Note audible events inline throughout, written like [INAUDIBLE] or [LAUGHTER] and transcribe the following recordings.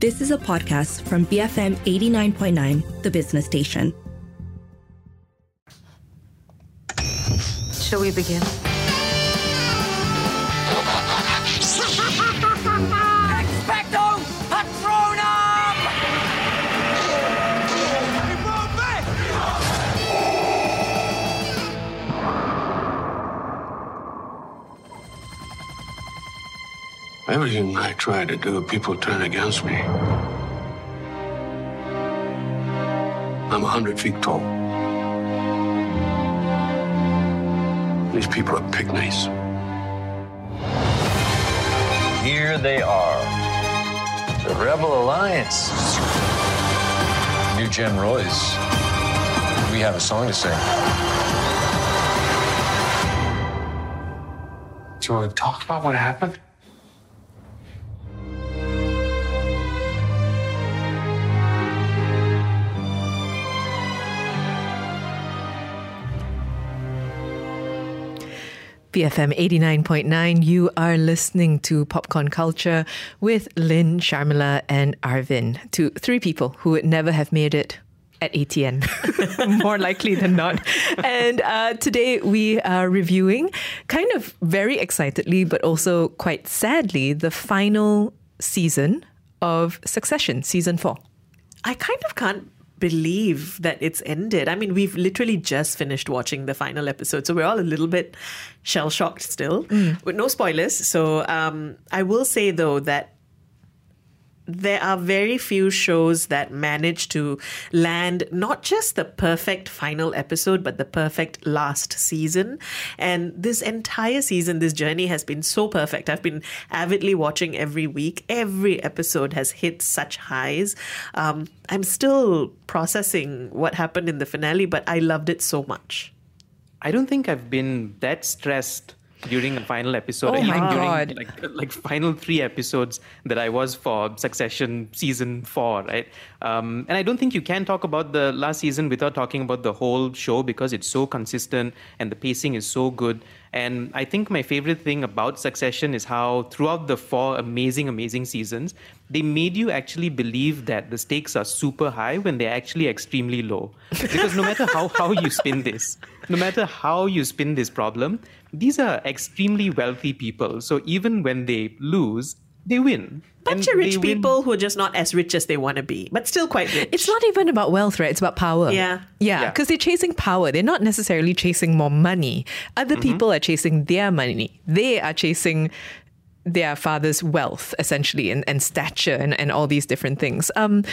This is a podcast from BFM 89.9, the business station. Shall we begin? Everything I try to do, people turn against me. I'm a hundred feet tall. These people are pygmies. Here they are. The Rebel Alliance. New Gen Royce. We have a song to sing. Do you want to talk about what happened? BFM 89.9, you are listening to Popcorn Culture with Lynn, Sharmila, and Arvin. To three people who would never have made it at ATN, [LAUGHS] more likely than not. And uh, today we are reviewing, kind of very excitedly, but also quite sadly, the final season of Succession, season four. I kind of can't believe that it's ended. I mean, we've literally just finished watching the final episode, so we're all a little bit shell shocked still, with no spoilers. So um, I will say though that there are very few shows that manage to land not just the perfect final episode, but the perfect last season. And this entire season, this journey has been so perfect. I've been avidly watching every week. Every episode has hit such highs. Um, I'm still processing what happened in the finale, but I loved it so much. I don't think I've been that stressed during a final episode. Oh even my during God. like like final three episodes that I was for Succession season four, right? Um, and I don't think you can talk about the last season without talking about the whole show because it's so consistent and the pacing is so good. And I think my favorite thing about Succession is how throughout the four amazing, amazing seasons, they made you actually believe that the stakes are super high when they're actually extremely low. Because no matter how, how you spin this, no matter how you spin this problem, these are extremely wealthy people. So even when they lose, they win. Bunch And of rich they win- people who are just not as rich as they want to be, but still quite rich. It's not even about wealth, right? It's about power. Yeah. Yeah. Yeah. Because they're chasing power. They're not necessarily chasing more money. Other people are chasing their money. They are chasing their father's wealth, essentially, and, and stature and, and all these different things. Um,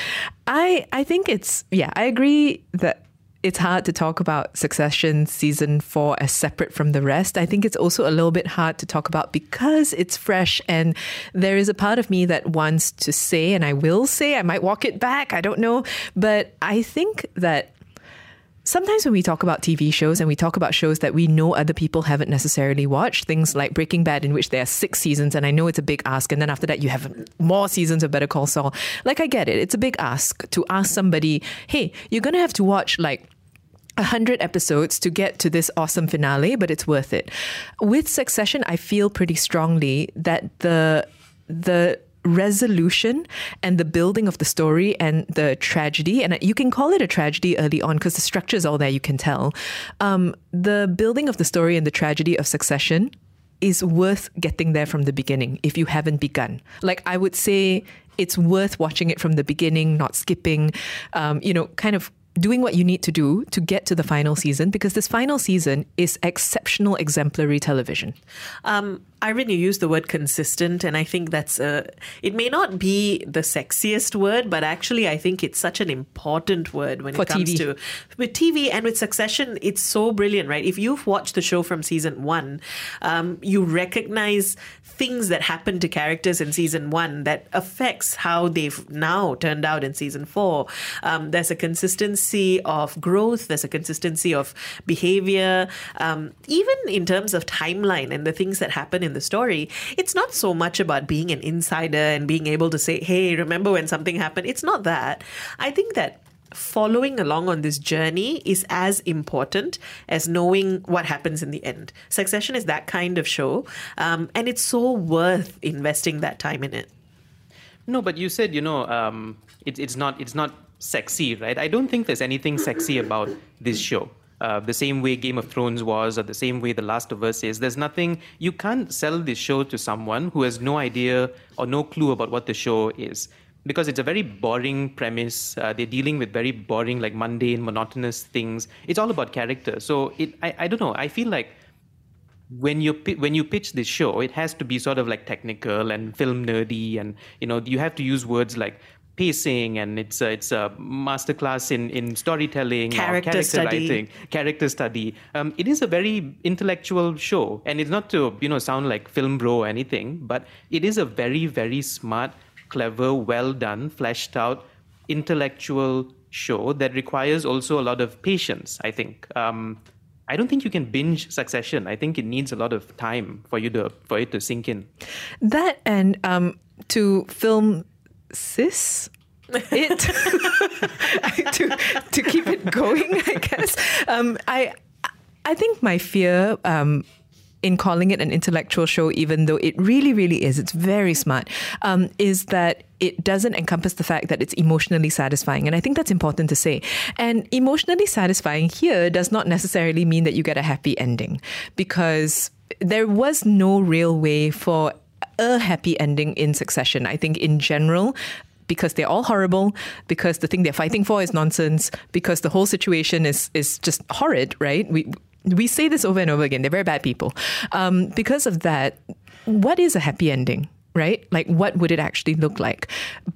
I I think it's yeah, I agree that it's hard to talk about Succession season four as separate from the rest. I think it's also a little bit hard to talk about because it's fresh and there is a part of me that wants to say, and I will say, I might walk it back, I don't know. But I think that sometimes when we talk about TV shows and we talk about shows that we know other people haven't necessarily watched, things like Breaking Bad, in which there are six seasons, and I know it's a big ask, and then after that you have more seasons of Better Call Saul. Like I get it, it's a big ask to ask somebody, hey, you're gonna have to watch like. 100 episodes to get to this awesome finale, but it's worth it. With Succession, I feel pretty strongly that the the resolution and the building of the story and the tragedy, and you can call it a tragedy early on because the structure is all there, you can tell. Um, the building of the story and the tragedy of Succession is worth getting there from the beginning if you haven't begun. Like, I would say it's worth watching it from the beginning, not skipping, um, you know, kind of doing what you need to do to get to the final season because this final season is exceptional exemplary television. Um, Irene, you used the word consistent, and I think that's a. It may not be the sexiest word, but actually, I think it's such an important word when For it comes TV. to with TV and with Succession. It's so brilliant, right? If you've watched the show from season one, um, you recognize things that happened to characters in season one that affects how they've now turned out in season four. Um, there's a consistency of growth. There's a consistency of behavior, um, even in terms of timeline and the things that happen in the story. It's not so much about being an insider and being able to say, "Hey, remember when something happened?" It's not that. I think that following along on this journey is as important as knowing what happens in the end. Succession is that kind of show, um, and it's so worth investing that time in it. No, but you said you know um, it, it's not it's not sexy, right? I don't think there's anything sexy about this show. Uh, the same way Game of Thrones was, or the same way The Last of Us is. There's nothing, you can't sell this show to someone who has no idea or no clue about what the show is. Because it's a very boring premise. Uh, they're dealing with very boring, like mundane, monotonous things. It's all about character. So it, I, I don't know. I feel like when you when you pitch this show, it has to be sort of like technical and film nerdy, and you know you have to use words like pacing and it's a, it's a masterclass in, in storytelling Character character study. writing character study um, it is a very intellectual show and it's not to you know sound like film bro or anything but it is a very very smart clever well done fleshed out intellectual show that requires also a lot of patience i think um, I don't think you can binge Succession. I think it needs a lot of time for you to for it to sink in. That and um, to film cis it [LAUGHS] to to keep it going. I guess um, I I think my fear. Um, in calling it an intellectual show, even though it really, really is, it's very smart, um, is that it doesn't encompass the fact that it's emotionally satisfying. And I think that's important to say. And emotionally satisfying here does not necessarily mean that you get a happy ending because there was no real way for a happy ending in succession. I think in general, because they're all horrible, because the thing they're fighting for is nonsense, because the whole situation is is just horrid, right? We we say this over and over again. They're very bad people. Um, because of that, what is a happy ending? Right? Like, what would it actually look like?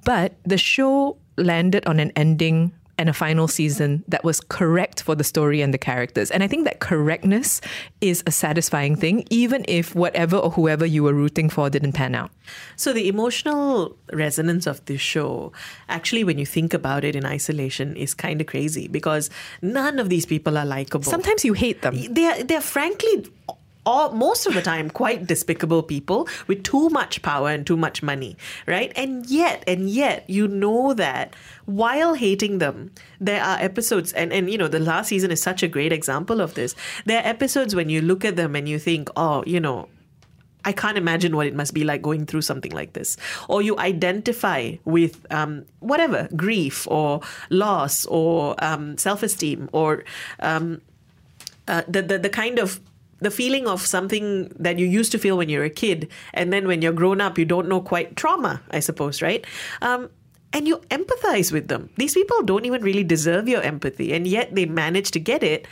But the show landed on an ending and a final season that was correct for the story and the characters. And I think that correctness is a satisfying thing, even if whatever or whoever you were rooting for didn't pan out. So the emotional resonance of this show, actually, when you think about it in isolation, is kind of crazy because none of these people are likable. Sometimes you hate them. they're they're frankly all, most of the time quite despicable people with too much power and too much money right and yet and yet you know that while hating them there are episodes and and you know the last season is such a great example of this there are episodes when you look at them and you think oh you know I can't imagine what it must be like going through something like this. Or you identify with um, whatever, grief or loss or um, self esteem or um, uh, the, the, the kind of the feeling of something that you used to feel when you're a kid, and then when you're grown up, you don't know quite trauma, I suppose, right? Um, and you empathize with them. These people don't even really deserve your empathy, and yet they manage to get it.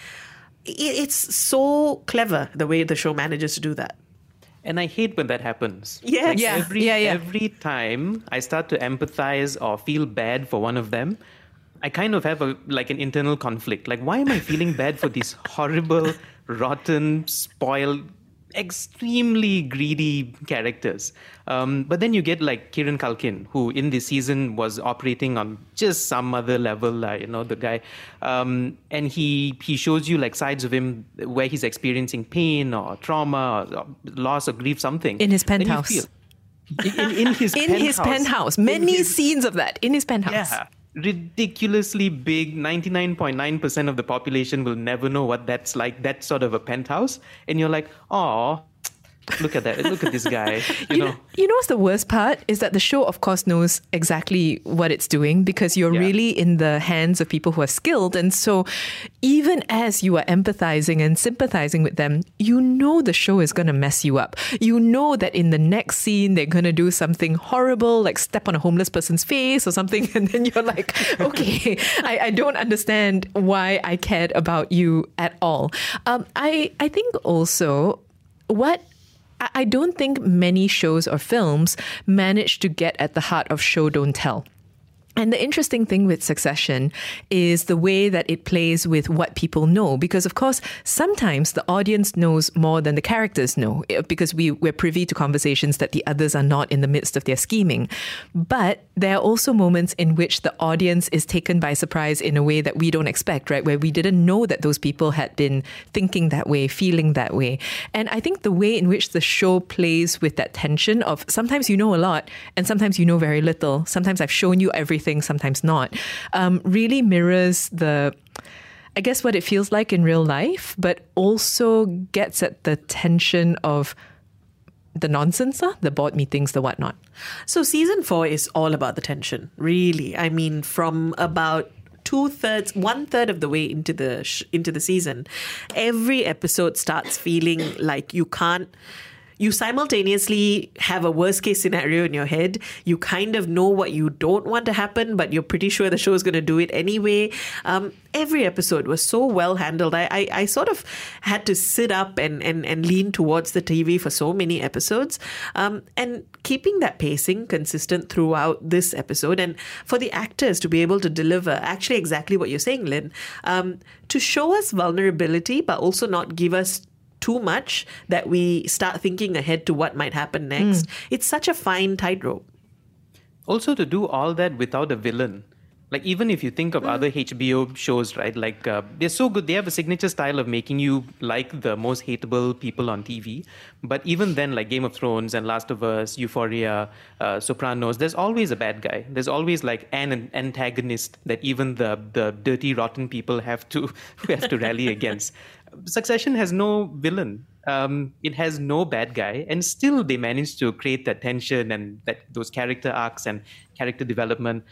It's so clever the way the show manages to do that. And I hate when that happens. Yes. Like Yeah, Every, yeah, yeah. every time I start to empathize or feel bad for one of them, I kind of have a like an internal conflict. Like, why am I feeling bad for these horrible, rotten, spoiled, extremely greedy characters? Um, but then you get like Kieran Culkin, who in this season was operating on just some other level. Uh, you know, the guy, um, and he he shows you like sides of him where he's experiencing pain or trauma or, or loss or grief, something In his penthouse. in, in his [LAUGHS] in penthouse. his penthouse. Many his- scenes of that in his penthouse. yeah. Ridiculously big, 99.9% of the population will never know what that's like, that sort of a penthouse. And you're like, oh, look at that. Look at this guy. [LAUGHS] You, You know, know, you know what's the worst part is that the show, of course, knows exactly what it's doing because you're Yeah. really in the hands of people who are skilled. And so, even as you are empathizing and sympathizing with them, you know the show is going to mess you up. You know that in the next scene, they're going to do something horrible, like step on a homeless person's face or something. [LAUGHS] And then you're like, okay, I, I don't understand why I cared about you at all. Um, I, I think also what I don't think many shows or films manage to get at the heart of show don't tell. And the interesting thing with Succession is the way that it plays with what people know. Because, of course, sometimes the audience knows more than the characters know eh, because we, we're privy to conversations that the others are not in the midst of their scheming. But there are also moments in which the audience is taken by surprise in a way that we don't expect, right? Where we didn't know that those people had been thinking that way, feeling that way. And I think the way in which the show plays with that tension of sometimes you know a lot and sometimes you know very little. Sometimes I've shown you everything, sometimes not. Um, really mirrors the. I guess what it feels like in real life, but also gets at the tension of the nonsense, uh, the board meetings, the whatnot. So season four is all about the tension, really. I mean, from about two thirds, one third of the way into the sh- into the season, every episode starts feeling like you can't. You simultaneously have a worst case scenario in your head. You kind of know what you don't want to happen, but you're pretty sure the show is going to do it anyway. Um, every episode was so well handled. I, I, I sort of had to sit up and, and, and lean towards the TV for so many episodes. Um, and keeping that pacing consistent throughout this episode, and for the actors to be able to deliver actually exactly what you're saying, Lynn, um, to show us vulnerability, but also not give us too much that we start thinking ahead to what might happen next. It's such a fine tightrope. Also, to do all that without a villain. Like, even if you think of other HBO shows, right? Like, uh, they're so good. They have a signature style of making you like the most hateable people on TV. But even then, like Game of Thrones and Last of Us, Euphoria, uh, Sopranos, there's always a bad guy. There's always like an, an antagonist that even the, the dirty, rotten people have to [LAUGHS] have to rally against. Succession has no villain. Um, it has no bad guy, and still they manage to create that tension and that those character arcs and character development.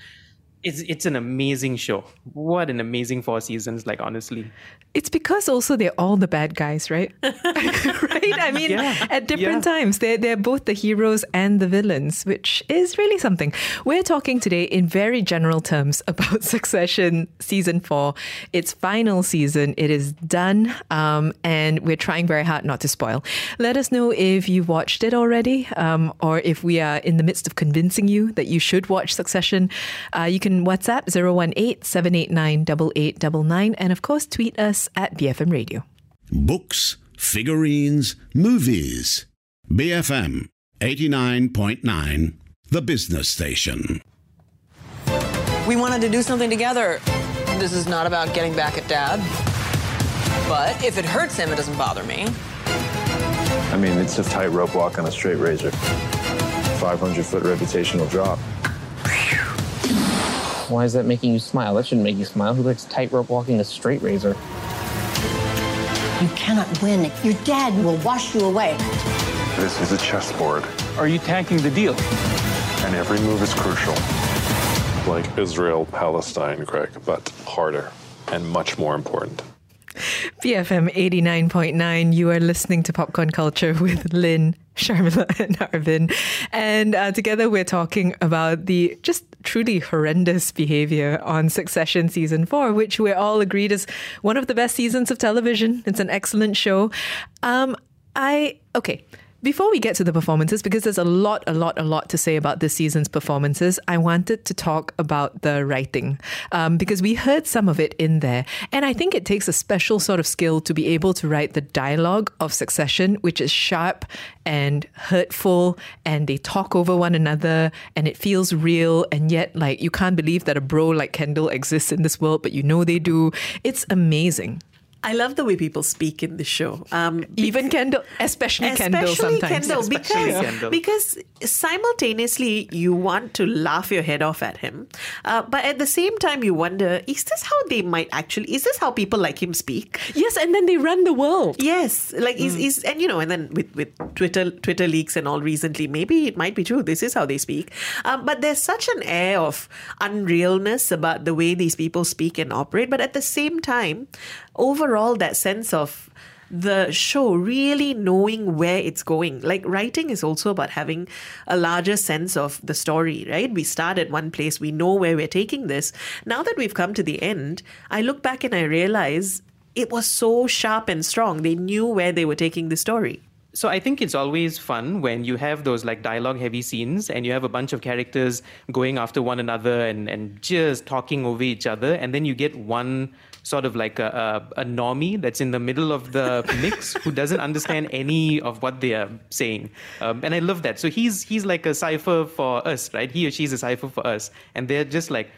It's it's an amazing show. What an amazing four seasons! Like honestly, It's because also they're all the bad guys, right? [LAUGHS] right? I mean, Yeah. at different Yeah. times, they're, they're both the heroes and the villains, which is really something. We're talking today in very general terms [LAUGHS] about Succession Season 4, its final season. It is done, um, and we're trying very hard not to spoil. Let us know if you've watched it already, um, or if we are in the midst of convincing you that you should watch Succession. Uh, you can WhatsApp 018 789 8899, and of course, tweet us at BFM Radio. Books, figurines, movies. BFM 89.9, the business station. We wanted to do something together. This is not about getting back at Dad. But if it hurts him, it doesn't bother me. I mean, it's a tightrope walk on a straight razor. 500 foot reputational drop. Why is that making you smile? That shouldn't make you smile. Who likes tightrope walking a straight razor? You cannot win. Your dad will wash you away. This is a chessboard, Are you tanking the deal? and every move is crucial. Like Israel Palestine, Greg, but harder and much more important. BFM 89.9, you are listening to Popcorn Culture with Lynn, Sharmila, and Arvin. And uh, together we're talking about the just truly horrendous behavior on Succession Season 4, which we're all agreed is one of the best seasons of television. It's an excellent show. Um, I, okay. Before we get to the performances, because there's a lot, a lot, a lot to say about this season's performances, I wanted to talk about the writing um, because we heard some of it in there. And I think it takes a special sort of skill to be able to write the dialogue of succession, which is sharp and hurtful, and they talk over one another, and it feels real. And yet, like, you can't believe that a bro like Kendall exists in this world, but you know they do. It's amazing. I love the way people speak in the show. Um, Even Kendall, especially, Kendall sometimes. Kendall, Especially because, Kendall. because simultaneously you want to laugh your head off at him, uh, but at the same time you wonder: Is this how they might actually? Is this how people like him speak? Yes, and then they run the world. Yes, like is Mm. is and you know, and then with with Twitter Twitter leaks and all recently, maybe it might be true. This is how they speak, um, but there's such an air of unrealness about the way these people speak and operate. But at the same time, overall, that sense of the show really knowing where it's going. Like writing is also about having a larger sense of the story, right? We start at one place, we know where we're taking this. Now that we've come to the end, I look back and I realize it was so sharp and strong. They knew where they were taking the story. So I think it's always fun when you have those like dialogue heavy scenes and you have a bunch of characters going after one another and, and just talking over each other and then you get one sort of like a, a, a normie that's in the middle of the [LAUGHS] mix who doesn't understand any of what they are saying. Um, and I love that. So he's he's like a cipher for us, right? He or she's a cipher for us. And they're just like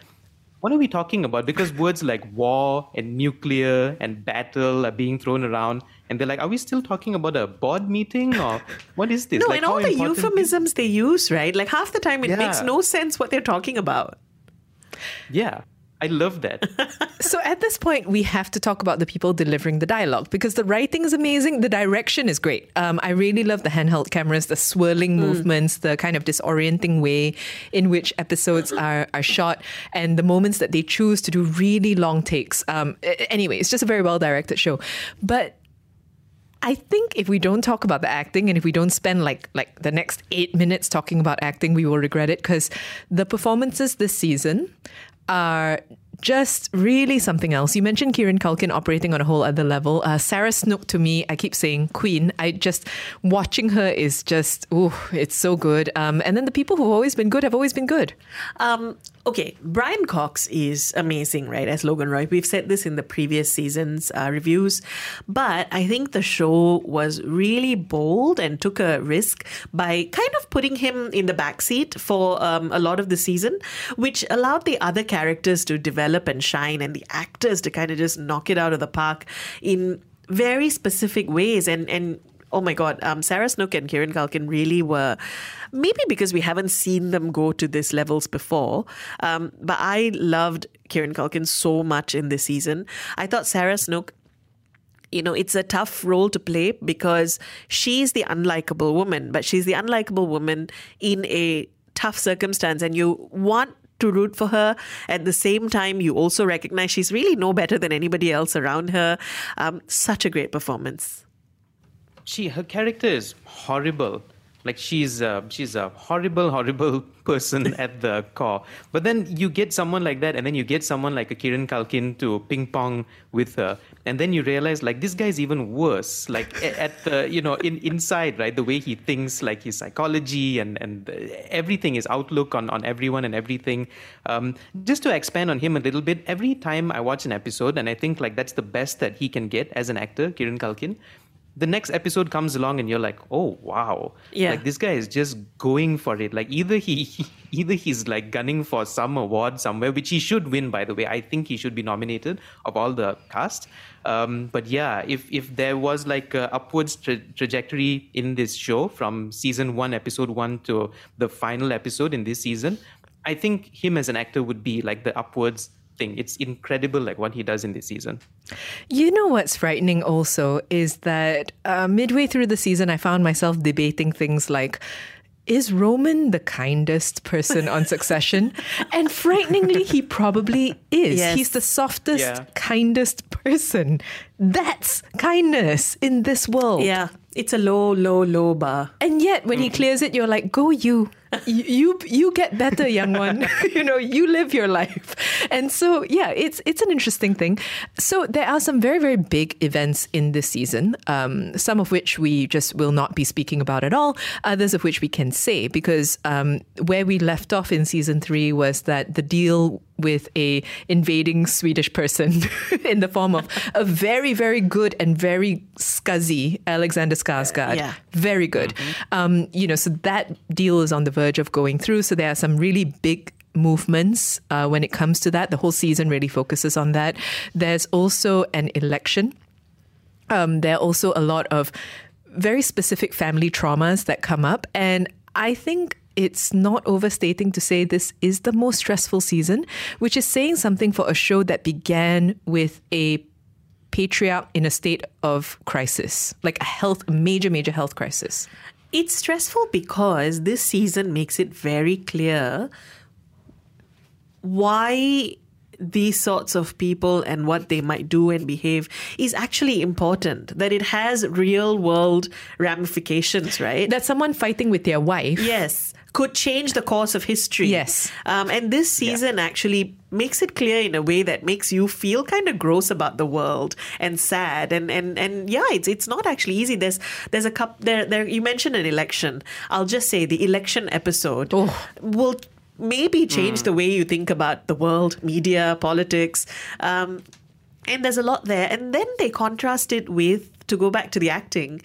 what are we talking about? Because words like war and nuclear and battle are being thrown around, and they're like, are we still talking about a board meeting or what is this? [LAUGHS] No, like, and all the euphemisms they use, right? Like half the time it Yeah. makes no sense what they're talking about. Yeah. I love that. [LAUGHS] So at this point, we have to talk about the people delivering the dialogue because the writing is amazing, the direction is great. Um, I really love the handheld cameras, the swirling movements, the kind of disorienting way in which episodes are, are shot, and the moments that they choose to do really long takes. Um, anyway, it's just a very well directed show. But I think if we don't talk about the acting and if we don't spend like like the next eight minutes talking about acting, we will regret it because the performances this season are just really something else. You mentioned Kieran Culkin operating on a whole other level. Uh, Sarah Snook to me, I keep saying Queen. I just watching her is just ooh, it's so good. Um, and then the people who've always been good have always been good. Um, okay, Brian Cox is amazing, right? As Logan Roy. We've said this in the previous season's uh, reviews, but I think the show was really bold and took a risk by kind of putting him in the backseat for um, a lot of the season, which allowed the other characters to develop and shine and the actors to kind of just knock it out of the park in very specific ways. And and oh my god, um, Sarah Snook and Kieran Culkin really were maybe because we haven't seen them go to this levels before. Um, but I loved Kieran Culkin so much in this season. I thought Sarah Snook you know, it's a tough role to play because she's the unlikable woman, but she's the unlikable woman in a tough circumstance, and you want to root for her. At the same time, you also recognize she's really no better than anybody else around her. Um, such a great performance. She her character is horrible. Like she's uh, she's a horrible horrible [LAUGHS] person at the core. But then you get someone like that and then you get someone like a Kieran Culkin to ping pong with her. And then you realize like this guy's even worse. Like at the you know in inside right the way he thinks like his psychology and and everything his outlook on on everyone and everything. Um, just to expand on him a little bit every time I watch an episode and I think like that's the best that he can get as an actor Kieran Culkin the next episode comes along and you're like oh wow. Yeah. like this guy is just going for it. Like either he, he [LAUGHS] either he's like gunning for some award somewhere which he should win by the way. I think he should be nominated of all the cast. Um, but yeah if if there was like a upwards tra- trajectory in this show from season one episode one to the final episode in this season i think him as an actor would be like the upwards thing it's incredible like what he does in this season You know what's frightening also is that uh, midway through the season, I found myself debating things like, is Roman the kindest person on [LAUGHS] Succession? and frighteningly, he probably is. Yes. He's the softest, Yeah. kindest person. That's kindness in this world. Yeah, it's a low, low, low bar. And yet, when he clears it, you're like, "Go you, you, you, get better, young one. [LAUGHS] you know, you live your life." And so, yeah, it's it's an interesting thing. So there are some very very big events in this season. Um, some of which we just will not be speaking about at all. Others of which we can say because um, where we left off in season three was that the deal with a invading Swedish person [LAUGHS] in the form of a very, very good and very scuzzy Alexander Skarsgård. Yeah. Very good. Um, you know, so that deal is on the verge of going through. So there are some really big movements uh, when it comes to that. The whole season really focuses on that. There's also an election. Um, there are also a lot of very specific family traumas that come up. And I think it's not overstating to say this is the most stressful season, which is saying something for a show that began with a patriarch in a state of crisis, like a health, major, major health crisis. It's stressful because this season makes it very clear why these sorts of people and what they might do and behave is actually important. That it has real world ramifications, right? That someone fighting with their wife. Yes. Could change the course of history. Yes. Um, and this season actually makes it clear in a way that makes you feel kind of gross about the world and sad and and and yeah it's it's not actually easy there's there's a cup there there you mentioned an election i'll just say the election episode will maybe change the way you think about the world media politics um, and there's a lot there. And then they contrast it with to go back to the acting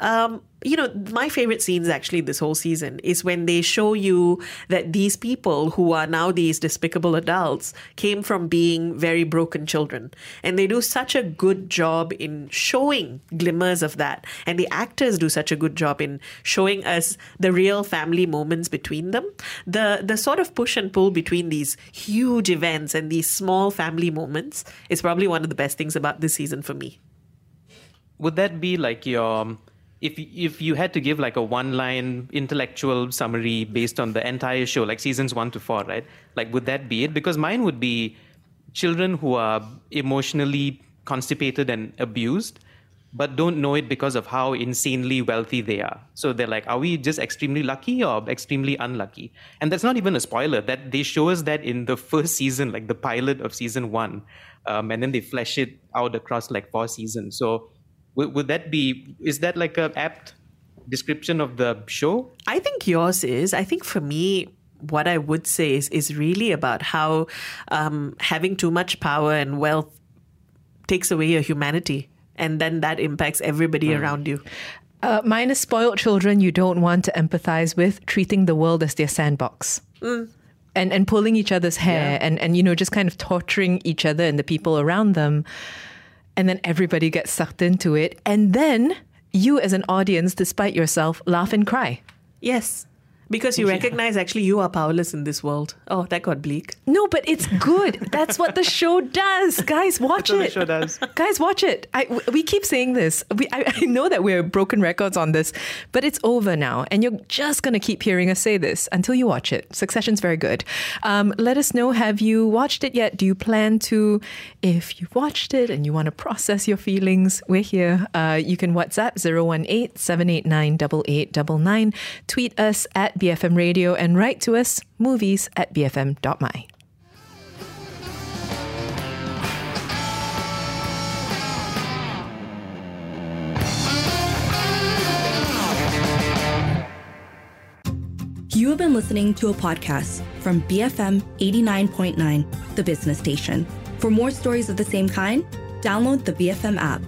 um, you know, my favorite scenes actually this whole season is when they show you that these people who are now these despicable adults came from being very broken children. And they do such a good job in showing glimmers of that. And the actors do such a good job in showing us the real family moments between them. The the sort of push and pull between these huge events and these small family moments is probably one of the best things about this season for me. Would that be like your if if you had to give like a one line intellectual summary based on the entire show, like seasons one to four, right? Like, would that be it? Because mine would be children who are emotionally constipated and abused, but don't know it because of how insanely wealthy they are. So they're like, are we just extremely lucky or extremely unlucky? And that's not even a spoiler. That they show us that in the first season, like the pilot of season one, um, and then they flesh it out across like four seasons. So would, would that be is that like a apt description of the show I think yours is. I think for me, what I would say is is really about how um, having too much power and wealth takes away your humanity, and then that impacts everybody around you. Uh, mine is spoiled children you don't want to empathize with, treating the world as their sandbox. Mm. And, and pulling each other's hair and, and, you know, just kind of torturing each other and the people around them. And then everybody gets sucked into it. And then you, as an audience, despite yourself, laugh and cry. Yes. Because you recognize actually you are powerless in this world. Oh, that got bleak. No, but it's good. That's what the show does. Guys, watch That's what it. the show does. Guys, watch it. I, we keep saying this. We, I, I know that we're broken records on this, but it's over now. And you're just going to keep hearing us say this until you watch it. Succession's very good. Um, let us know have you watched it yet? Do you plan to? If you've watched it and you want to process your feelings, we're here. Uh, you can WhatsApp 018 789 8899. Tweet us BFM Radio and write to us movies at bfm.my. You have been listening to a podcast from BFM 89.9, the business station. For more stories of the same kind, download the BFM app.